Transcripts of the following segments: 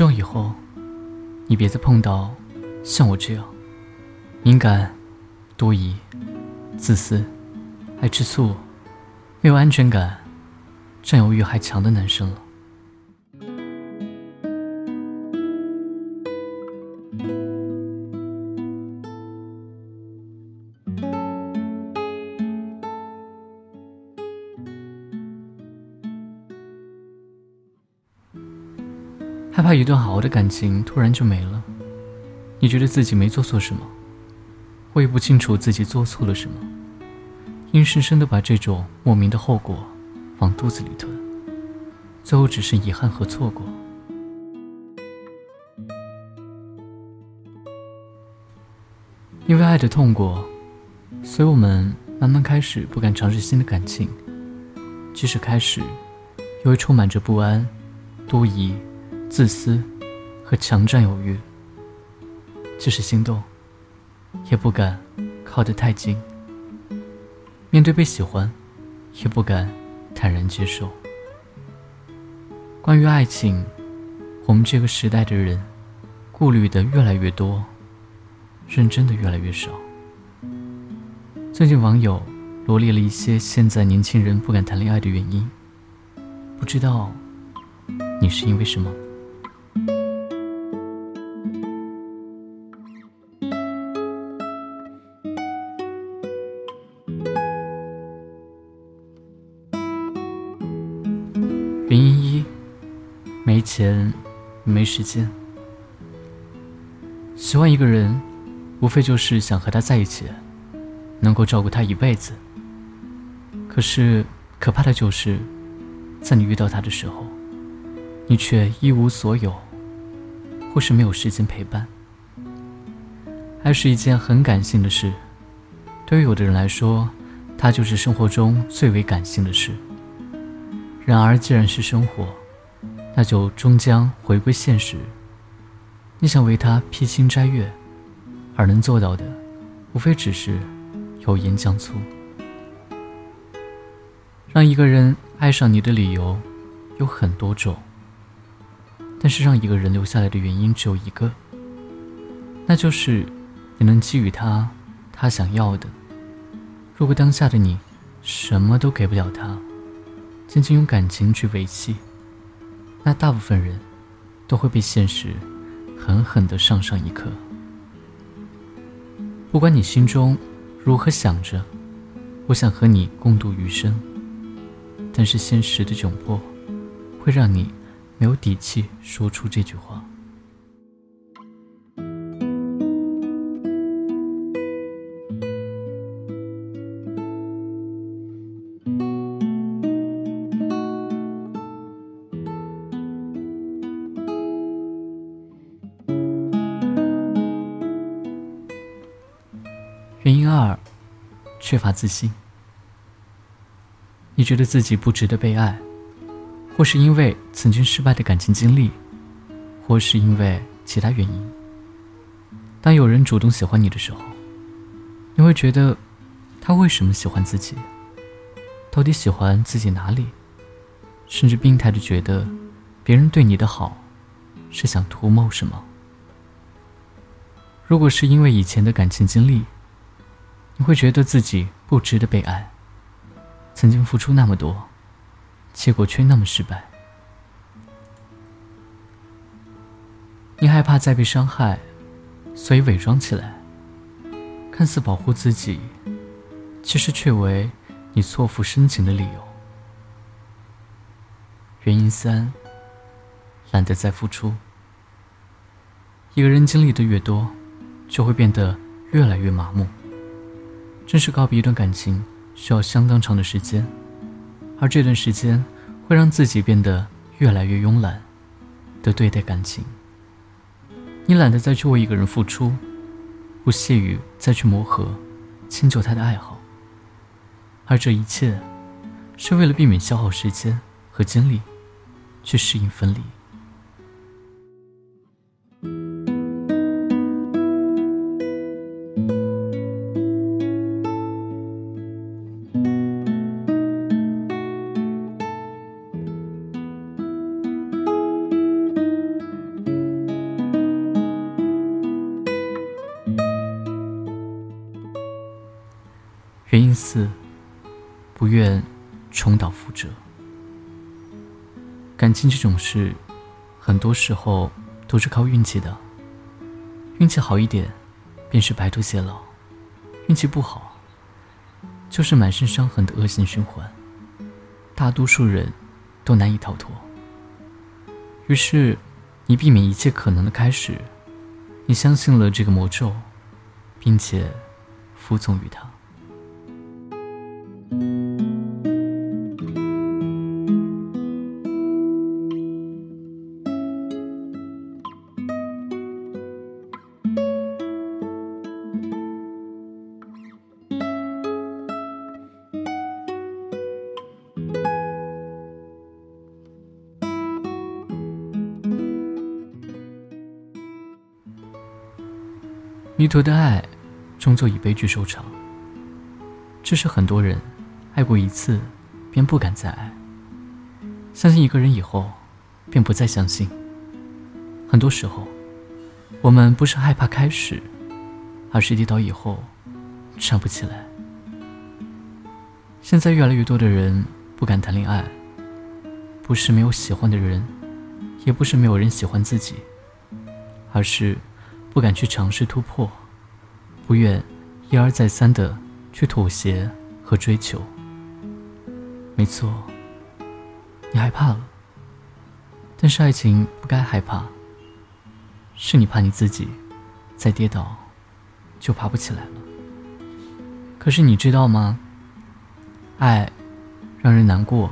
希望以后你别再碰到像我这样敏感、多疑、自私、爱吃醋、没有安全感、占有欲还强的男生了。害怕一段好好的感情突然就没了，你觉得自己没做错什么，我也不清楚自己做错了什么，硬生生的把这种莫名的后果往肚子里吞，最后只是遗憾和错过。因为爱的痛过，所以我们慢慢开始不敢尝试新的感情，即使开始，也会充满着不安、多疑。自私和强占有欲，即使心动，也不敢靠得太近。面对被喜欢，也不敢坦然接受。关于爱情，我们这个时代的人，顾虑的越来越多，认真的越来越少。最近网友罗列了一些现在年轻人不敢谈恋爱的原因，不知道你是因为什么？原因一：没钱，没时间。喜欢一个人，无非就是想和他在一起，能够照顾他一辈子。可是，可怕的就是，在你遇到他的时候，你却一无所有，或是没有时间陪伴。爱是一件很感性的事，对于有的人来说，它就是生活中最为感性的事。然而，既然是生活，那就终将回归现实。你想为他披星摘月，而能做到的，无非只是油盐酱醋。让一个人爱上你的理由有很多种，但是让一个人留下来的原因只有一个，那就是你能给予他他想要的。如果当下的你什么都给不了他，仅仅用感情去维系，那大部分人都会被现实狠狠的上上一课。不管你心中如何想着，我想和你共度余生，但是现实的窘迫会让你没有底气说出这句话。缺乏自信。你觉得自己不值得被爱，或是因为曾经失败的感情经历，或是因为其他原因。当有人主动喜欢你的时候，你会觉得他为什么喜欢自己？到底喜欢自己哪里？甚至病态的觉得别人对你的好是想图谋什么？如果是因为以前的感情经历，你会觉得自己不值得被爱，曾经付出那么多，结果却那么失败。你害怕再被伤害，所以伪装起来，看似保护自己，其实却为你错付深情的理由。原因三，懒得再付出。一个人经历的越多，就会变得越来越麻木。正式告别一段感情需要相当长的时间，而这段时间会让自己变得越来越慵懒的对待感情。你懒得再去为一个人付出，不屑于再去磨合、迁就他的爱好，而这一切是为了避免消耗时间和精力去适应分离。原因四不愿重蹈覆辙。感情这种事，很多时候都是靠运气的。运气好一点，便是白头偕老；运气不好，就是满身伤痕的恶性循环。大多数人都难以逃脱。于是，你避免一切可能的开始，你相信了这个魔咒，并且服从于它。弥陀的爱，终究以悲剧收场。这是很多人爱过一次，便不敢再爱。相信一个人以后，便不再相信。很多时候，我们不是害怕开始，而是跌倒以后站不起来。现在越来越多的人不敢谈恋爱，不是没有喜欢的人，也不是没有人喜欢自己，而是。不敢去尝试突破，不愿一而再三的去妥协和追求。没错，你害怕了，但是爱情不该害怕，是你怕你自己再跌倒就爬不起来了。可是你知道吗？爱让人难过，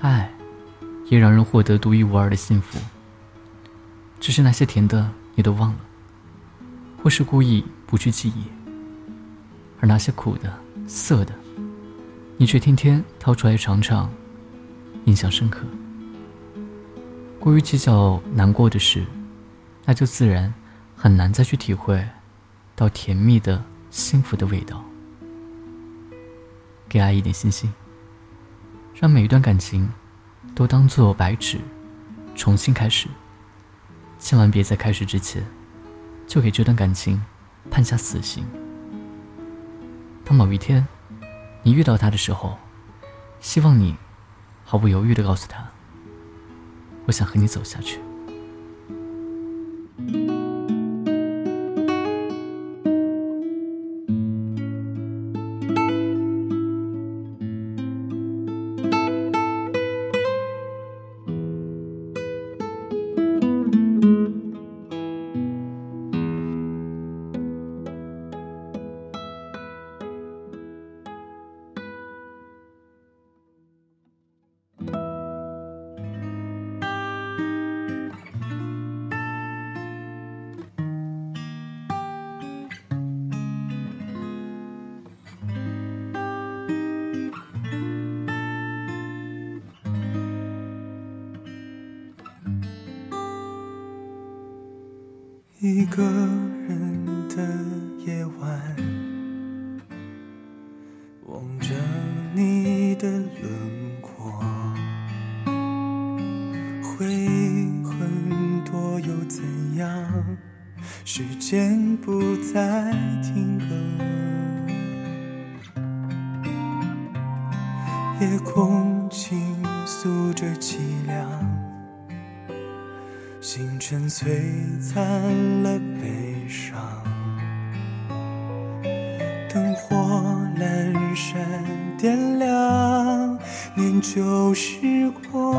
爱也让人获得独一无二的幸福。只是那些甜的你都忘了。或是故意不去记忆，而那些苦的、涩的，你却天天掏出来尝尝，印象深刻。过于计较难过的事，那就自然很难再去体会到甜蜜的幸福的味道。给爱一点信心，让每一段感情都当做白纸，重新开始。千万别在开始之前。就给这段感情判下死刑。当某一天你遇到他的时候，希望你毫不犹豫的告诉他：“我想和你走下去。”一个人的夜晚，望着你的轮廓，回忆很多又怎样？时间不再停格，夜空倾诉着凄凉。星辰璀璨了悲伤，灯火阑珊点亮念旧时光。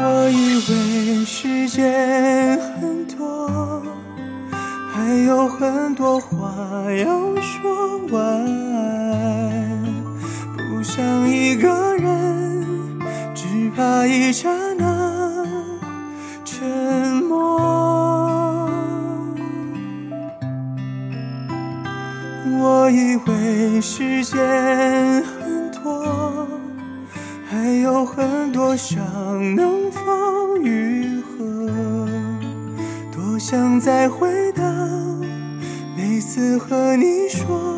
我以为时间很多，还有很多话要说完，不想一个。一刹那沉默。我以为时间很多，还有很多伤能否愈合？多想再回到每次和你说。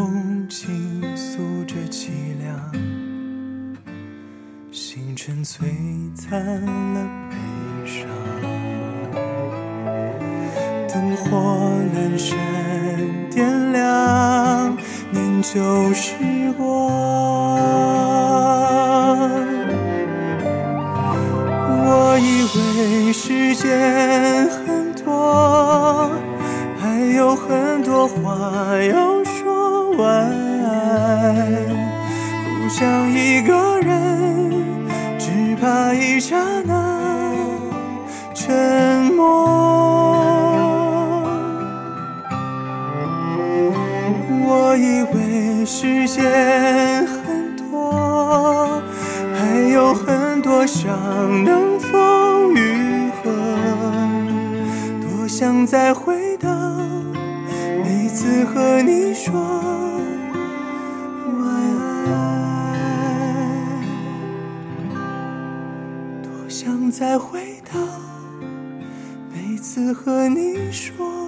风倾诉着凄凉，星辰璀璨了悲伤，灯火阑珊点亮念旧时光。我以为时间很多，还有很多话要说完，不想一个人，只怕一刹那沉默。我以为时间很多，还有很多伤能否愈合？多想再回到每次和你说再回到每次和你说。